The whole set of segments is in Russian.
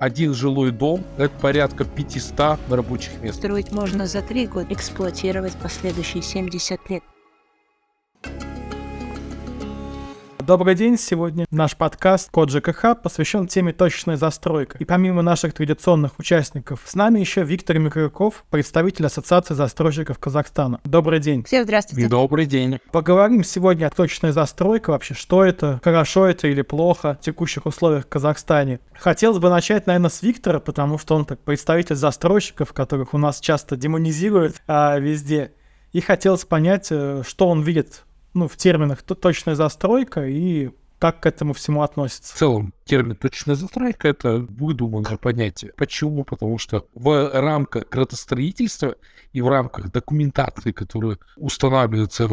один жилой дом — это порядка 500 рабочих мест. Строить можно за три года, эксплуатировать последующие 70 лет. Добрый день! Сегодня наш подкаст «Код ЖКХ» посвящен теме точечная застройка. И помимо наших традиционных участников, с нами еще Виктор Микрюков, представитель Ассоциации застройщиков Казахстана. Добрый день! Всем здравствуйте! Добрый день! Поговорим сегодня о точечной застройке вообще, что это, хорошо это или плохо в текущих условиях в Казахстане. Хотелось бы начать, наверное, с Виктора, потому что он так представитель застройщиков, которых у нас часто демонизируют а, везде. И хотелось понять, э, что он видит ну, в терминах точная застройка и как к этому всему относится? В целом, термин точная застройка — это выдуманное понятие. Почему? Потому что в рамках градостроительства и в рамках документации, которая устанавливается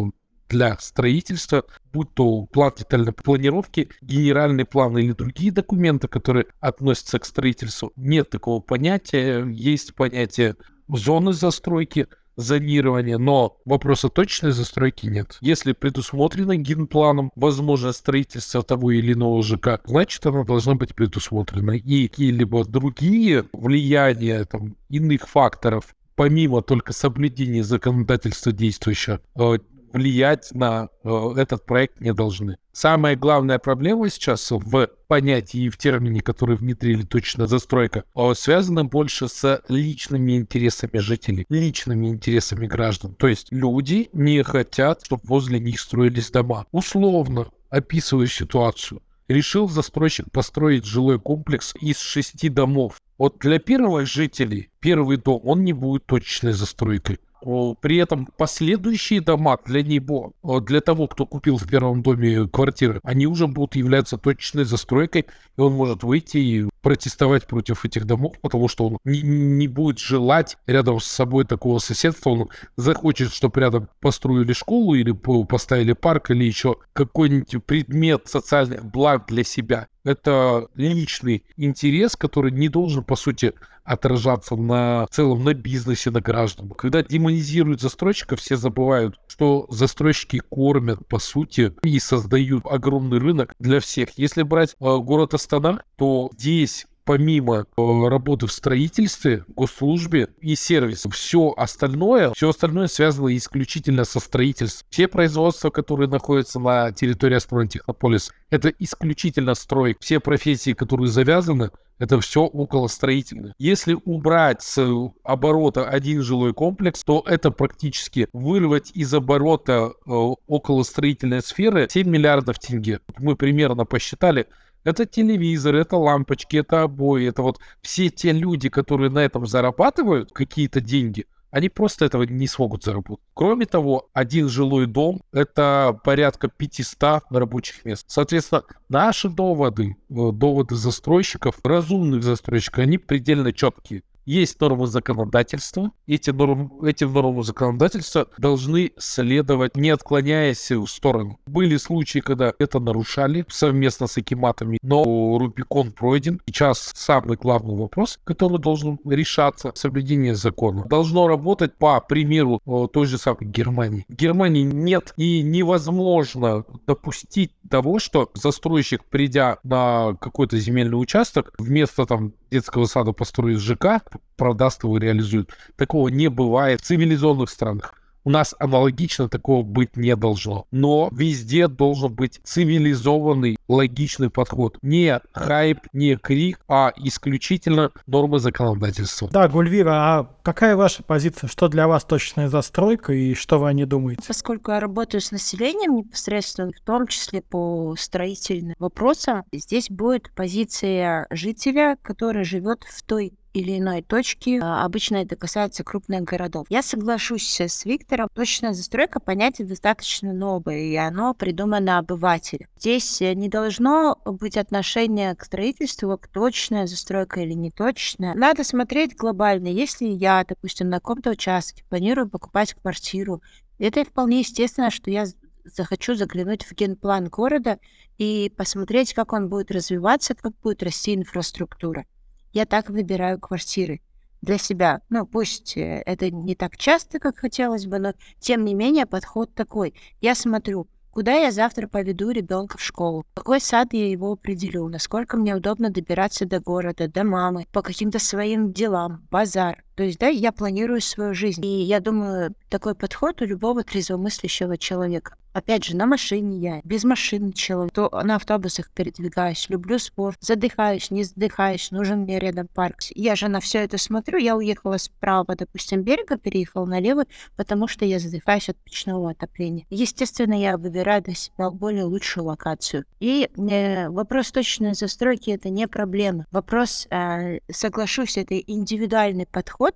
для строительства, будь то план детальной планировки, генеральный план или другие документы, которые относятся к строительству, нет такого понятия. Есть понятие зоны застройки, зонирования, но вопроса точной застройки нет. Если предусмотрено генпланом возможно строительство того или иного ЖК, значит оно должно быть предусмотрено. И какие-либо другие влияния там, иных факторов, помимо только соблюдения законодательства действующего, э, влиять на э, этот проект не должны. Самая главная проблема сейчас в понятии и в термине, который внедрили точно застройка, э, связана больше с личными интересами жителей, личными интересами граждан. То есть люди не хотят, чтобы возле них строились дома. Условно описывая ситуацию, решил застройщик построить жилой комплекс из шести домов. Вот для первых жителей первый дом, он не будет точечной застройкой. При этом последующие дома для него, для того, кто купил в первом доме квартиры, они уже будут являться точечной застройкой, и он может выйти и протестовать против этих домов, потому что он не, не будет желать рядом с собой такого соседства, он захочет, чтобы рядом построили школу или поставили парк или еще какой-нибудь предмет социальных благ для себя. Это личный интерес, который не должен, по сути, отражаться на целом на бизнесе, на граждан. Когда демонизируют застройщиков, все забывают, что застройщики кормят, по сути, и создают огромный рынок для всех. Если брать э, город Астана, то здесь помимо э, работы в строительстве, госслужбе и сервисе, все остальное, все остальное связано исключительно со строительством. Все производства, которые находятся на территории Астана Технополис, это исключительно строй. Все профессии, которые завязаны, это все около строительных. Если убрать с оборота один жилой комплекс, то это практически вырвать из оборота э, около строительной сферы 7 миллиардов тенге. Мы примерно посчитали, это телевизор, это лампочки, это обои, это вот все те люди, которые на этом зарабатывают какие-то деньги, они просто этого не смогут заработать. Кроме того, один жилой дом — это порядка 500 рабочих мест. Соответственно, наши доводы, э, доводы застройщиков, разумных застройщиков, они предельно четкие. Есть нормы законодательства. Эти нормы, эти нормы законодательства должны следовать, не отклоняясь в сторону. Были случаи, когда это нарушали совместно с экиматами, но Рубикон пройден. Сейчас самый главный вопрос, который должен решаться, соблюдение закона. Должно работать по примеру той же самой Германии. В Германии нет и невозможно допустить того, что застройщик, придя на какой-то земельный участок, вместо там детского сада построит ЖК, продаст его, реализует. Такого не бывает в цивилизованных странах. У нас аналогично такого быть не должно. Но везде должен быть цивилизованный, логичный подход. Не хайп, не крик, а исключительно нормы законодательства. Да, Гульвира, а какая ваша позиция? Что для вас точная застройка и что вы о ней думаете? Поскольку я работаю с населением непосредственно, в том числе по строительным вопросам, здесь будет позиция жителя, который живет в той или иной точки. А, обычно это касается крупных городов. Я соглашусь с Виктором. Точная застройка понятие достаточно новое, и оно придумано обывателем. Здесь э, не должно быть отношения к строительству, к точная застройка или не точная. Надо смотреть глобально. Если я, допустим, на каком-то участке планирую покупать квартиру, это вполне естественно, что я захочу заглянуть в генплан города и посмотреть, как он будет развиваться, как будет расти инфраструктура я так выбираю квартиры для себя. Ну, пусть э, это не так часто, как хотелось бы, но тем не менее подход такой. Я смотрю, Куда я завтра поведу ребенка в школу? Какой сад я его определю? Насколько мне удобно добираться до города, до мамы, по каким-то своим делам, базар. То есть, да, я планирую свою жизнь. И я думаю, такой подход у любого трезвомыслящего человека. Опять же, на машине я, без машины человек, то на автобусах передвигаюсь, люблю спорт, задыхаюсь, не задыхаюсь, нужен мне рядом парк. Я же на все это смотрю, я уехала справа, допустим, берега, переехала налево, потому что я задыхаюсь от печного отопления. Естественно, я выбираю для себя более лучшую локацию. И э, вопрос точной застройки это не проблема. Вопрос, э, соглашусь, это индивидуальный подход,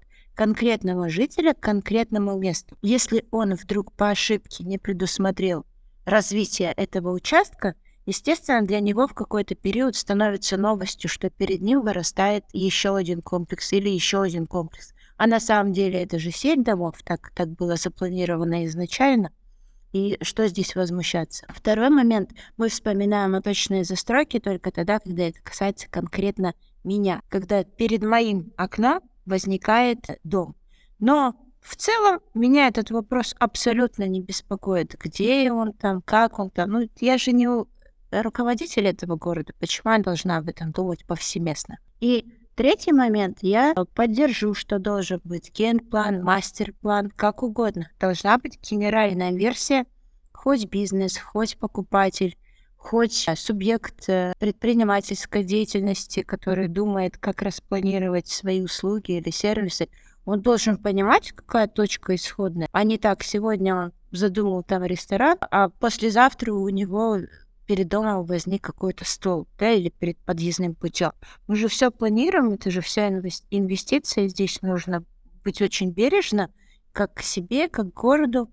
конкретного жителя к конкретному месту. Если он вдруг по ошибке не предусмотрел развитие этого участка, естественно, для него в какой-то период становится новостью, что перед ним вырастает еще один комплекс или еще один комплекс. А на самом деле это же сеть домов, так, так было запланировано изначально. И что здесь возмущаться? Второй момент. Мы вспоминаем о точной застройке только тогда, когда это касается конкретно меня. Когда перед моим окном возникает дом. Но в целом меня этот вопрос абсолютно не беспокоит. Где он там, как он там. Ну, я же не руководитель этого города. Почему я должна об этом думать повсеместно? И третий момент. Я поддержу, что должен быть генплан, мастер-план, как угодно. Должна быть генеральная версия, хоть бизнес, хоть покупатель, хоть субъект э, предпринимательской деятельности, который думает, как распланировать свои услуги или сервисы, он должен понимать, какая точка исходная, а не так, сегодня он задумал там ресторан, а послезавтра у него перед домом возник какой-то стол, да, или перед подъездным путем. Мы же все планируем, это же вся инвестиция, здесь нужно быть очень бережно, как к себе, как к городу,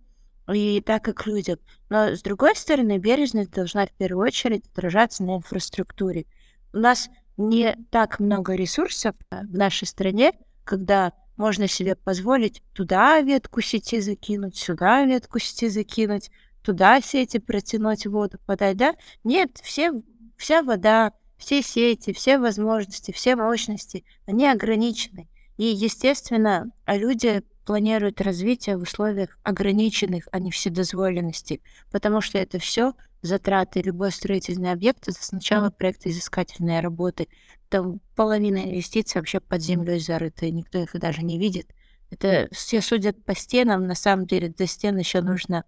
и так и к людям. Но, с другой стороны, бережность должна в первую очередь отражаться на инфраструктуре. У нас не так много ресурсов в нашей стране, когда можно себе позволить туда ветку сети закинуть, сюда ветку сети закинуть, туда сети протянуть воду, подать, да? Нет, все, вся вода, все сети, все возможности, все мощности, они ограничены. И, естественно, люди планирует развитие в условиях ограниченных, а не вседозволенности, потому что это все затраты. Любой строительный объект — это сначала проект изыскательной работы. Там половина инвестиций вообще под землей зарыта, и никто их даже не видит. Это все судят по стенам, на самом деле до стен еще нужно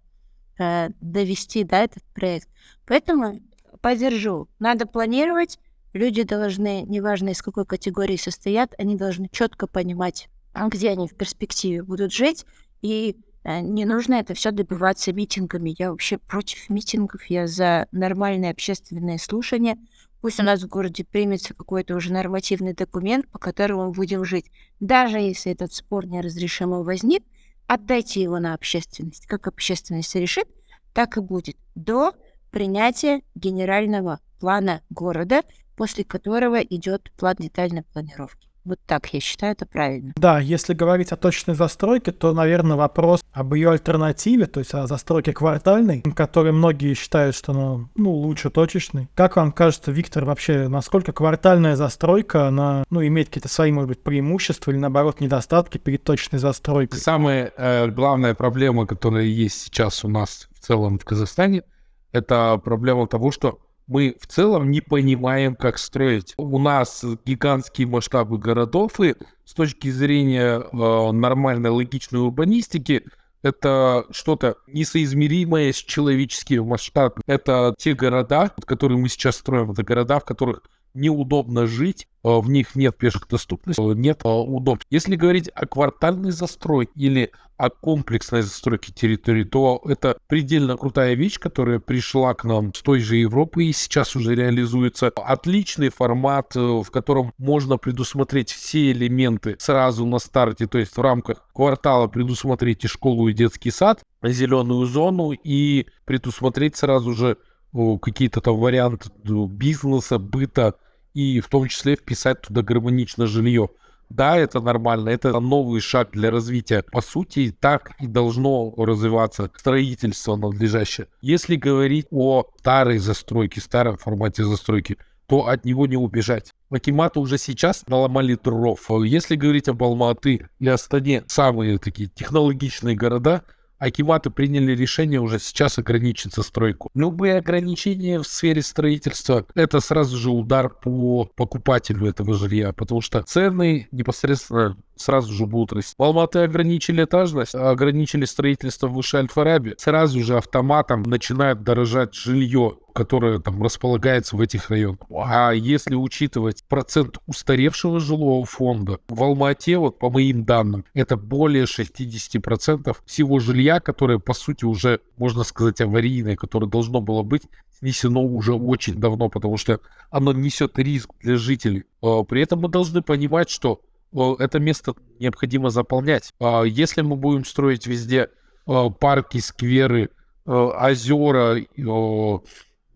э, довести, да, этот проект. Поэтому поддержу. Надо планировать. Люди должны, неважно из какой категории состоят, они должны четко понимать, где они в перспективе будут жить, и э, не нужно это все добиваться митингами. Я вообще против митингов, я за нормальное общественное слушание. Пусть у нас в городе примется какой-то уже нормативный документ, по которому мы будем жить. Даже если этот спор неразрешимо возник, отдайте его на общественность. Как общественность решит, так и будет. До принятия генерального плана города, после которого идет план детальной планировки. Вот так, я считаю, это правильно. Да, если говорить о точной застройке, то, наверное, вопрос об ее альтернативе, то есть о застройке квартальной, которой многие считают, что ну, ну лучше точечной. Как вам кажется, Виктор, вообще, насколько квартальная застройка, она ну, имеет какие-то свои, может быть, преимущества или, наоборот, недостатки перед точной застройкой? Самая э, главная проблема, которая есть сейчас у нас в целом в Казахстане, это проблема того, что мы в целом не понимаем, как строить. У нас гигантские масштабы городов, и с точки зрения э, нормальной логичной урбанистики, это что-то несоизмеримое с человеческим масштабом. Это те города, которые мы сейчас строим, это города, в которых неудобно жить, а, в них нет пешек доступности, нет а, удобств. Если говорить о квартальной застройке или о комплексной застройке территории, то это предельно крутая вещь, которая пришла к нам с той же Европы и сейчас уже реализуется. Отличный формат, э, в котором можно предусмотреть все элементы сразу на старте, то есть в рамках квартала предусмотреть и школу, и детский сад, зеленую зону и предусмотреть сразу же какие-то там варианты бизнеса, быта, и в том числе вписать туда гармонично жилье. Да, это нормально, это новый шаг для развития. По сути, так и должно развиваться строительство надлежащее. Если говорить о старой застройке, старом формате застройки, то от него не убежать. Акиматы уже сейчас наломали дров. Если говорить об Алматы и Астане, самые такие технологичные города, Акиматы приняли решение уже сейчас ограничить застройку. Любые ограничения в сфере строительства — это сразу же удар по покупателю этого жилья, потому что цены непосредственно сразу же будут расти. В Алматы ограничили этажность, ограничили строительство выше Аль-Фараби, сразу же автоматом начинает дорожать жилье, которое там располагается в этих районах. А если учитывать процент устаревшего жилого фонда, в Алмате, вот по моим данным, это более 60% всего жилья, которое, по сути, уже, можно сказать, аварийное, которое должно было быть снесено уже очень давно, потому что оно несет риск для жителей. А, при этом мы должны понимать, что это место необходимо заполнять. А если мы будем строить везде а, парки, скверы, а, озера,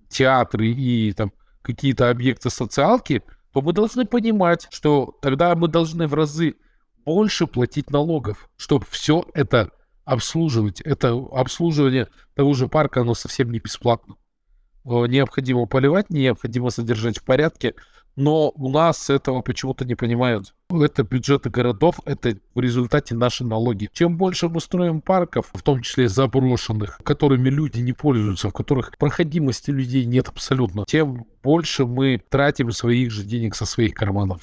театры и там какие-то объекты социалки, то мы должны понимать, что тогда мы должны в разы больше платить налогов, чтобы все это обслуживать. Это обслуживание того же парка, оно совсем не бесплатно. Необходимо поливать, необходимо содержать в порядке, но у нас этого почему-то не понимают. Это бюджеты городов, это в результате наши налоги. Чем больше мы строим парков, в том числе заброшенных, которыми люди не пользуются, в которых проходимости людей нет абсолютно, тем больше мы тратим своих же денег со своих карманов.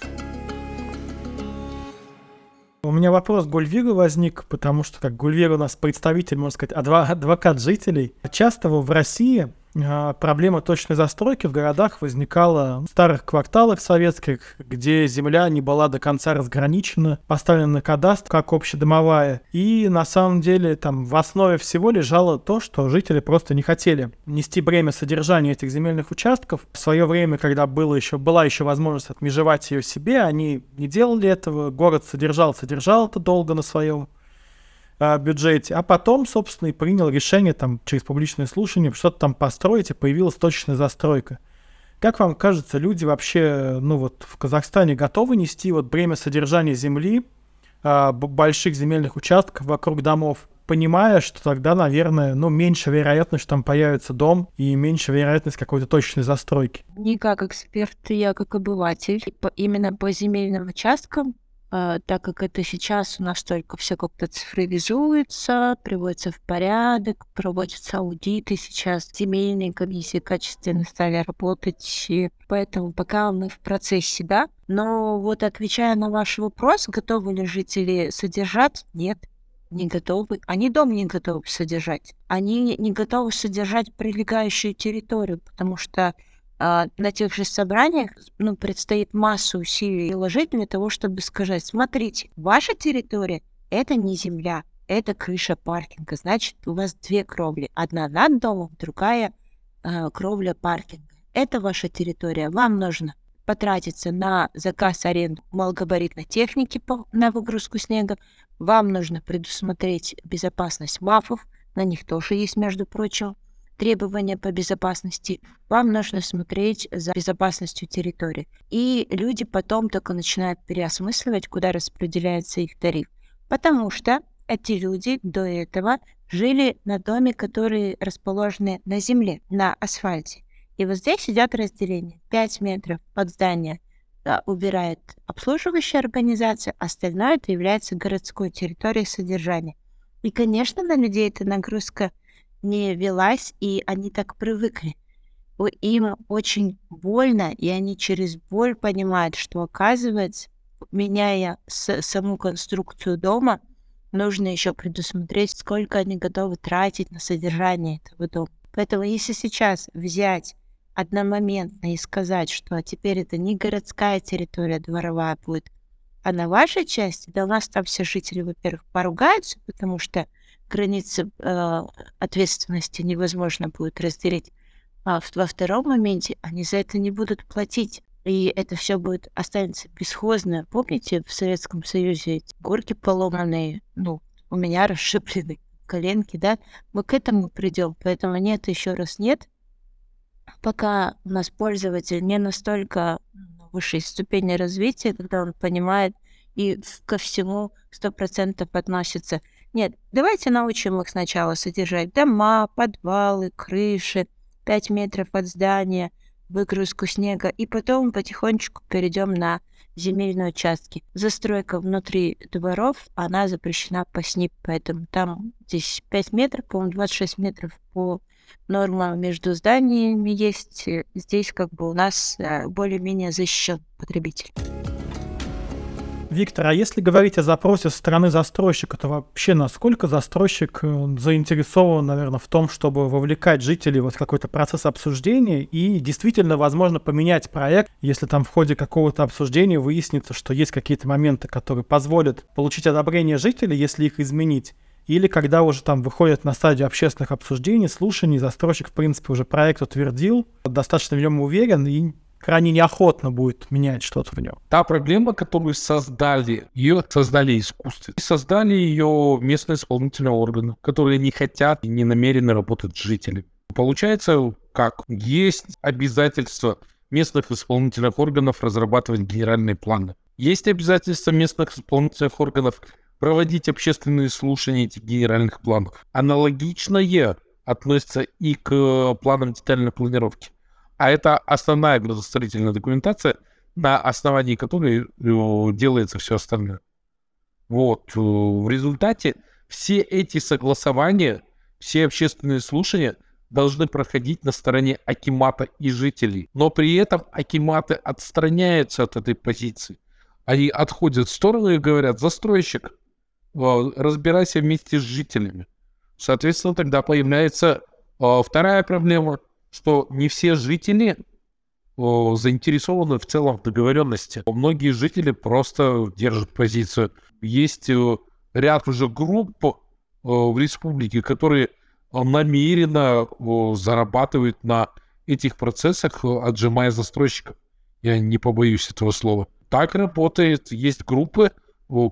У меня вопрос к Гульвиру возник, потому что как Гульвир у нас представитель, можно сказать, адвокат жителей. Часто в России проблема точной застройки в городах возникала в старых кварталах советских, где земля не была до конца разграничена, поставлена на кадастр как общедомовая. И на самом деле там в основе всего лежало то, что жители просто не хотели нести бремя содержания этих земельных участков. В свое время, когда было еще, была еще возможность отмежевать ее себе, они не делали этого. Город содержал, содержал это долго на своем бюджете, а потом, собственно, и принял решение там через публичное слушание что-то там построить, и появилась точная застройка. Как вам кажется, люди вообще, ну вот в Казахстане готовы нести вот бремя содержания земли, э, больших земельных участков вокруг домов, понимая, что тогда, наверное, ну, меньше вероятность, что там появится дом, и меньше вероятность какой-то точной застройки. Не как эксперт, я как обыватель. Именно по земельным участкам так как это сейчас у нас только все как-то цифровизуется, приводится в порядок, проводятся аудиты сейчас, семейные комиссии качественно стали работать, и поэтому пока мы в процессе, да. Но вот отвечая на ваш вопрос, готовы ли жители содержать, нет, не готовы. Они дом не готовы содержать. Они не готовы содержать прилегающую территорию, потому что а, на тех же собраниях ну, предстоит массу усилий вложить для того, чтобы сказать, смотрите, ваша территория — это не земля, это крыша паркинга. Значит, у вас две кровли. Одна над домом, другая э, кровля паркинга. Это ваша территория. Вам нужно потратиться на заказ аренду малогабаритной техники по, на выгрузку снега. Вам нужно предусмотреть безопасность мафов. На них тоже есть, между прочим, требования по безопасности, вам нужно смотреть за безопасностью территории. И люди потом только начинают переосмысливать, куда распределяется их тариф. Потому что эти люди до этого жили на доме, которые расположены на земле, на асфальте. И вот здесь идет разделение. 5 метров под здание да, убирает обслуживающая организация, остальное это является городской территорией содержания. И, конечно, на людей эта нагрузка не велась, и они так привыкли. Им очень больно, и они через боль понимают, что оказывается, меняя саму конструкцию дома, нужно еще предусмотреть, сколько они готовы тратить на содержание этого дома. Поэтому если сейчас взять одномоментно и сказать, что теперь это не городская территория дворовая будет, а на вашей части, да у нас там все жители, во-первых, поругаются, потому что границы э, ответственности невозможно будет разделить. А во втором моменте они за это не будут платить. И это все будет останется бесхозно. Помните, в Советском Союзе эти горки поломанные, ну, у меня расшиблены коленки, да? Мы к этому придем. Поэтому нет, еще раз нет. Пока у нас пользователь не настолько высшей ступени развития, когда он понимает и ко всему сто процентов относится нет, давайте научим их сначала содержать дома, подвалы, крыши, 5 метров от здания, выгрузку снега, и потом потихонечку перейдем на земельные участки. Застройка внутри дворов, она запрещена по СНИП, поэтому там здесь 5 метров, по-моему, 26 метров по нормам между зданиями есть. Здесь как бы у нас э, более-менее защищен потребитель. Виктор, а если говорить о запросе со стороны застройщика, то вообще насколько застройщик э, заинтересован, наверное, в том, чтобы вовлекать жителей в какой-то процесс обсуждения и действительно, возможно, поменять проект, если там в ходе какого-то обсуждения выяснится, что есть какие-то моменты, которые позволят получить одобрение жителей, если их изменить, или когда уже там выходят на стадию общественных обсуждений, слушаний, застройщик, в принципе, уже проект утвердил, достаточно в нем уверен и крайне неохотно будет менять что-то в нем. Та проблема, которую создали, ее создали искусственно. И создали ее местные исполнительные органы, которые не хотят и не намерены работать с жителями. Получается, как есть обязательство местных исполнительных органов разрабатывать генеральные планы. Есть обязательство местных исполнительных органов проводить общественные слушания этих генеральных планов. Аналогичное относится и к планам детальной планировки а это основная градостроительная документация, на основании которой э, делается все остальное. Вот. Э, в результате все эти согласования, все общественные слушания должны проходить на стороне Акимата и жителей. Но при этом Акиматы отстраняются от этой позиции. Они отходят в сторону и говорят, застройщик, э, разбирайся вместе с жителями. Соответственно, тогда появляется вторая проблема – что не все жители о, заинтересованы в целом в договоренности. Многие жители просто держат позицию. Есть о, э, ряд уже групп о, в республике, которые намеренно о, зарабатывают на этих процессах, отжимая застройщиков. Я не побоюсь этого слова. Так работает. Есть группы,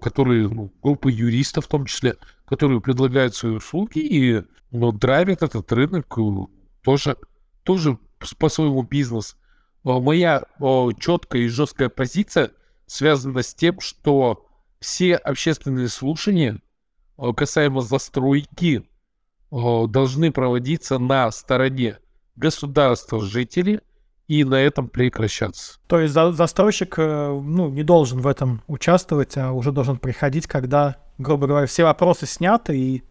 которые, ну, группы юристов в том числе, которые предлагают свои услуги и ну, драйвят этот рынок тоже тоже по-своему бизнес. Моя четкая и жесткая позиция связана с тем, что все общественные слушания касаемо застройки должны проводиться на стороне государства жителей и на этом прекращаться. То есть за застройщик э, ну, не должен в этом участвовать, а уже должен приходить, когда, грубо говоря, все вопросы сняты и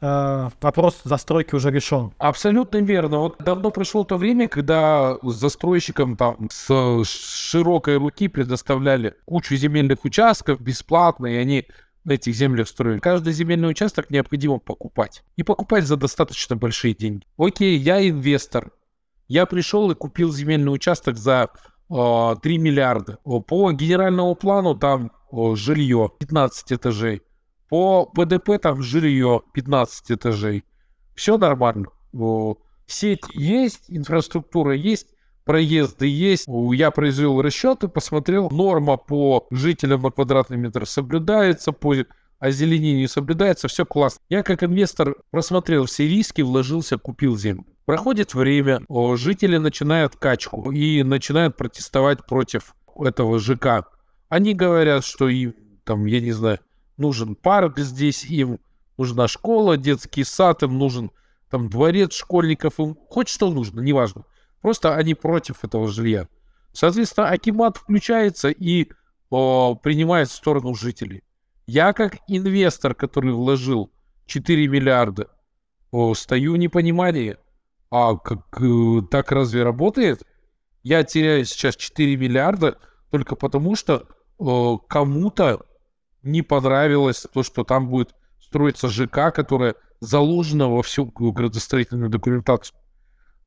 вопрос застройки уже решен. Абсолютно верно. Вот давно пришло то время, когда застройщикам там с широкой руки предоставляли кучу земельных участков бесплатно, и они на этих землях строили. Каждый земельный участок необходимо покупать. И покупать за достаточно большие деньги. Окей, я инвестор. Я пришел и купил земельный участок за э, 3 миллиарда. По генеральному плану там о, жилье 15 этажей. По ПДП там жилье 15 этажей. Все нормально. Сеть есть, инфраструктура есть, проезды есть. Я произвел расчеты, посмотрел. Норма по жителям на квадратный метр соблюдается, по озеленению соблюдается, все классно. Я как инвестор просмотрел все риски, вложился, купил землю. Проходит время, жители начинают качку и начинают протестовать против этого ЖК. Они говорят, что им, там, я не знаю, нужен парк здесь, им нужна школа, детский сад, им нужен там дворец школьников, им хоть что нужно, неважно. Просто они против этого жилья. Соответственно, Акимат включается и о, принимает сторону жителей. Я как инвестор, который вложил 4 миллиарда, о, стою в непонимании. А как э, так разве работает? Я теряю сейчас 4 миллиарда только потому, что э, кому-то не понравилось то, что там будет строиться ЖК, которая заложена во всю градостроительную документацию.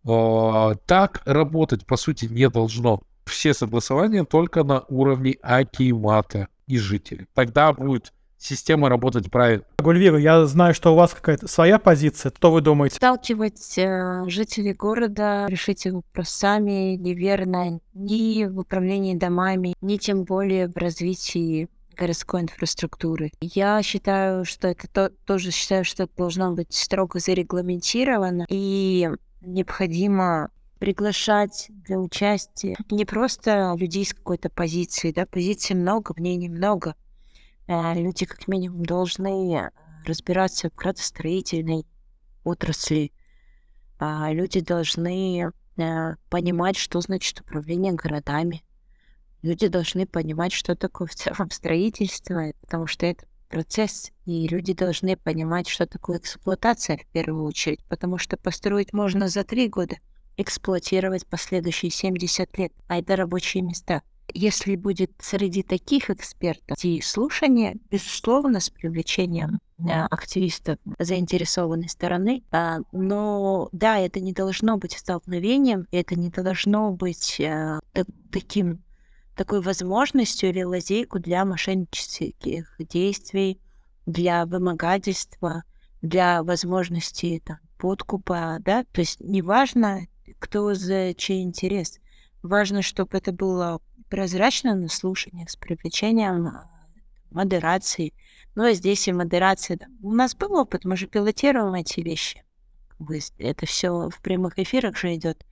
А, так работать, по сути, не должно. Все согласования только на уровне Акимата и жителей. Тогда будет система работать правильно. Гульвира, я знаю, что у вас какая-то своя позиция. Что вы думаете? Сталкивать э, жителей города, решить их вопрос сами неверно ни в управлении домами, ни тем более в развитии городской инфраструктуры. Я считаю, что это то, тоже считаю, что это должно быть строго зарегламентировано и необходимо приглашать для участия не просто людей с какой-то позицией, да, позиций много, мнений много. А люди как минимум должны разбираться в градостроительной отрасли. А люди должны э, понимать, что значит управление городами Люди должны понимать, что такое в целом строительство, потому что это процесс, и люди должны понимать, что такое эксплуатация в первую очередь, потому что построить можно за три года, эксплуатировать последующие 70 лет, а это рабочие места. Если будет среди таких экспертов и слушания, безусловно, с привлечением э, активистов заинтересованной стороны, а, но да, это не должно быть столкновением, это не должно быть а, таким такой возможностью или лазейку для мошеннических действий, для вымогательства, для возможности там, подкупа, да, то есть неважно, кто за чей интерес, важно, чтобы это было прозрачно на слушаниях с привлечением а, модерации. Ну, а здесь и модерация. У нас был опыт, мы же пилотируем эти вещи. Это все в прямых эфирах же идет.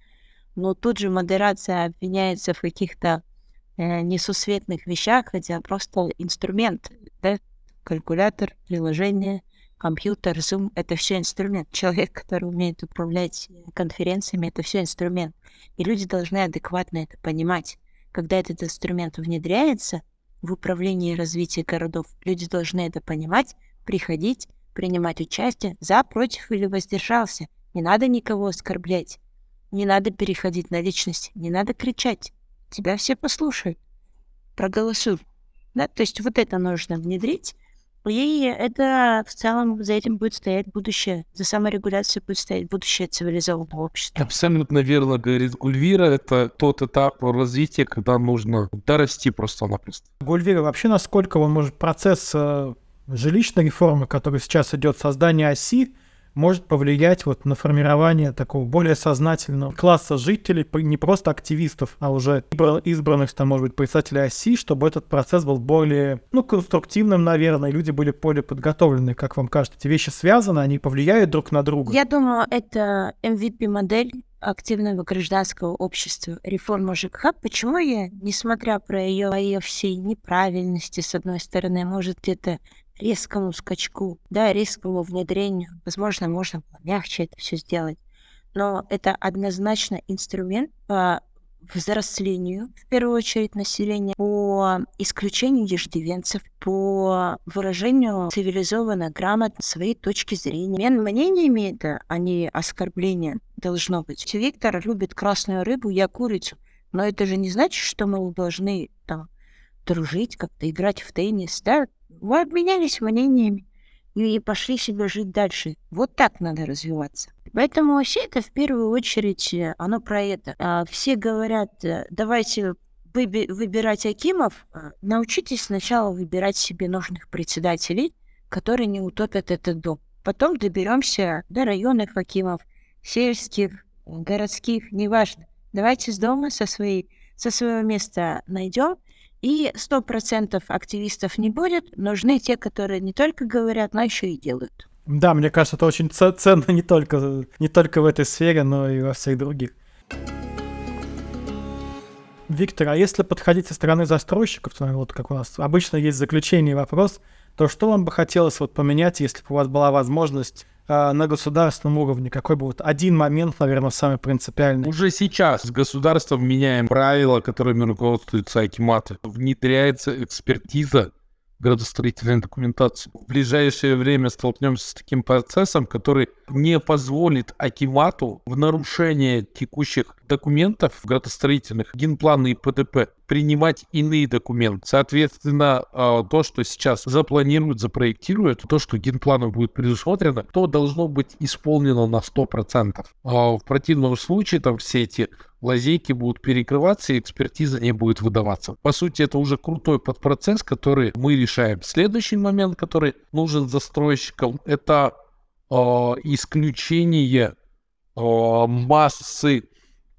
Но тут же модерация обвиняется в каких-то несусветных вещах, хотя просто инструмент, да, калькулятор, приложение, компьютер, Zoom — это все инструмент. Человек, который умеет управлять конференциями, это все инструмент. И люди должны адекватно это понимать. Когда этот инструмент внедряется в управлении и развитии городов, люди должны это понимать, приходить, принимать участие, за, против или воздержался. Не надо никого оскорблять. Не надо переходить на личность, не надо кричать тебя все послушают, проголосуют. Да? То есть вот это нужно внедрить, и это в целом за этим будет стоять будущее, за саморегуляцией будет стоять будущее цивилизованного общества. Абсолютно верно говорит Гульвира. Это тот этап развития, когда нужно дорасти просто-напросто. Гульвира, вообще насколько он может процесс э, жилищной реформы, который сейчас идет, создание оси, может повлиять вот на формирование такого более сознательного класса жителей, не просто активистов, а уже избранных, там, может быть, представителей оси, чтобы этот процесс был более, ну, конструктивным, наверное, и люди были более подготовлены, как вам кажется. Эти вещи связаны, они повлияют друг на друга? Я думаю, это MVP-модель активного гражданского общества, реформа ЖКХ. Почему я, несмотря про ее, всей неправильности, с одной стороны, может где-то резкому скачку, да, резкому внедрению. Возможно, можно мягче это все сделать. Но это однозначно инструмент по взрослению, в первую очередь, населения, по исключению иждивенцев, по выражению цивилизованно, грамотно своей точки зрения. Мен мнениями это, а не оскорбление должно быть. Виктор любит красную рыбу, я курицу. Но это же не значит, что мы должны там дружить, как-то играть в теннис, да? Вы обменялись мнениями и пошли себе жить дальше. Вот так надо развиваться. Поэтому вообще это в первую очередь, э, оно про это. А, все говорят, э, давайте выби- выбирать Акимов, а, научитесь сначала выбирать себе нужных председателей, которые не утопят этот дом. Потом доберемся до районных Акимов, сельских, городских, неважно. Давайте с дома, со, своей, со своего места найдем и сто процентов активистов не будет. Нужны те, которые не только говорят, но еще и делают. Да, мне кажется, это очень ценно не только, не только в этой сфере, но и во всех других. Виктор, а если подходить со стороны застройщиков, то вот как у нас обычно есть заключение вопрос, то что вам бы хотелось вот поменять, если бы у вас была возможность на государственном уровне? Какой бы вот один момент, наверное, самый принципиальный? Уже сейчас с государством меняем правила, которыми руководствуются акиматы. Внедряется экспертиза градостроительной документации. В ближайшее время столкнемся с таким процессом, который не позволит Акимату в нарушение текущих документов градостроительных, генплана и ПДП принимать иные документы. Соответственно, а, то, что сейчас запланируют, запроектируют, то, что генпланом будет предусмотрено, то должно быть исполнено на 100%. А в противном случае там все эти лазейки будут перекрываться, и экспертиза не будет выдаваться. По сути, это уже крутой подпроцесс, который мы решаем. Следующий момент, который нужен застройщикам, это э, исключение массы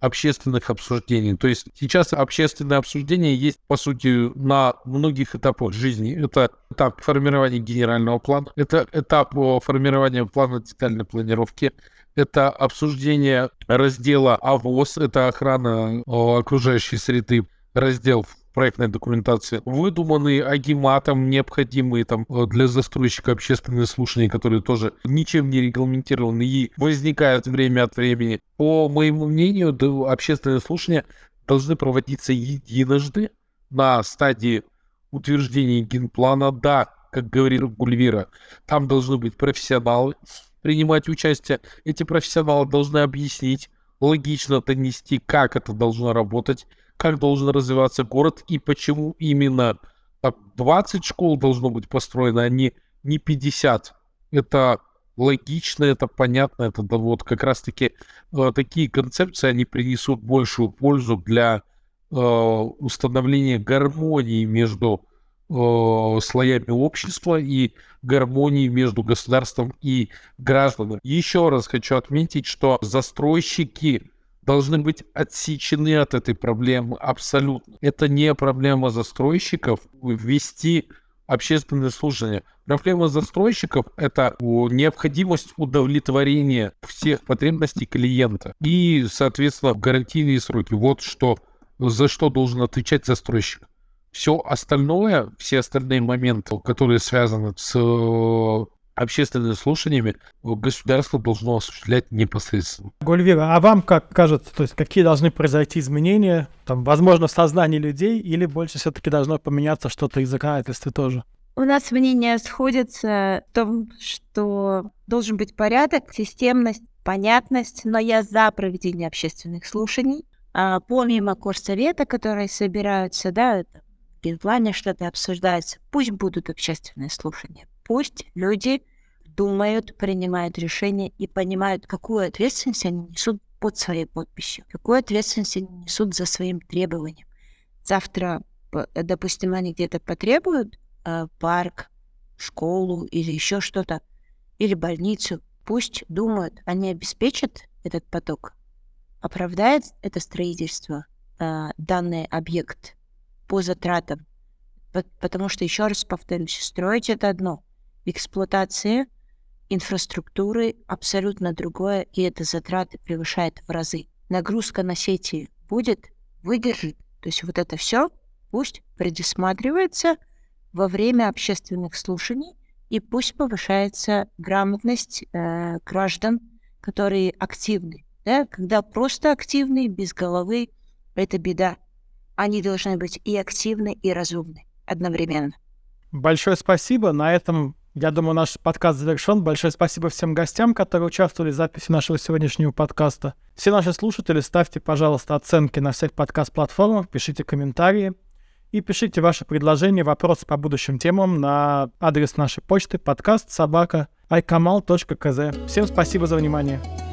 общественных обсуждений. То есть сейчас общественное обсуждение есть, по сути, на многих этапах жизни. Это этап формирования генерального плана, это этап формирования плана детальной планировки, это обсуждение раздела АВОС, это охрана окружающей среды, раздел проектной документации, выдуманные агиматом, необходимые там для застройщика общественные слушания, которые тоже ничем не регламентированы и возникают время от времени. По моему мнению, общественные слушания должны проводиться единожды на стадии утверждения генплана, да, как говорит Гульвира, там должны быть профессионалы принимать участие. Эти профессионалы должны объяснить, логично донести, как это должно работать, как должен развиваться город и почему именно 20 школ должно быть построено, а не, не 50. Это логично, это понятно, это да, вот как раз-таки э, такие концепции, они принесут большую пользу для э, установления гармонии между э, слоями общества и гармонии между государством и гражданами. Еще раз хочу отметить, что застройщики должны быть отсечены от этой проблемы абсолютно. Это не проблема застройщиков ввести общественное слушание. Проблема застройщиков — это необходимость удовлетворения всех потребностей клиента и, соответственно, гарантийные сроки. Вот что, за что должен отвечать застройщик. Все остальное, все остальные моменты, которые связаны с общественными слушаниями, государство должно осуществлять непосредственно. Гульвира, а вам как кажется, то есть какие должны произойти изменения, там, возможно, в сознании людей, или больше все-таки должно поменяться что-то из законодательства тоже? У нас мнения сходятся в том, что должен быть порядок, системность, понятность, но я за проведение общественных слушаний. А помимо Корсовета, которые собираются, да, в генплане что-то обсуждается, пусть будут общественные слушания. Пусть люди думают, принимают решения и понимают, какую ответственность они несут под своей подписью, какую ответственность они несут за своим требованием. Завтра, допустим, они где-то потребуют э, парк, школу или еще что-то, или больницу, пусть думают, они обеспечат этот поток, оправдает это строительство э, данный объект по затратам. Потому что, еще раз повторюсь, строить это одно, в эксплуатации инфраструктуры абсолютно другое, и это затраты превышает в разы. Нагрузка на сети будет, выдержит. То есть вот это все пусть предусматривается – во время общественных слушаний, и пусть повышается грамотность э, граждан, которые активны. Да? Когда просто активны, без головы, это беда. Они должны быть и активны, и разумны одновременно. Большое спасибо. На этом, я думаю, наш подкаст завершен. Большое спасибо всем гостям, которые участвовали в записи нашего сегодняшнего подкаста. Все наши слушатели, ставьте, пожалуйста, оценки на всех подкаст-платформах, пишите комментарии и пишите ваши предложения, вопросы по будущим темам на адрес нашей почты подкаст собака айкамал.кз. Всем спасибо за внимание.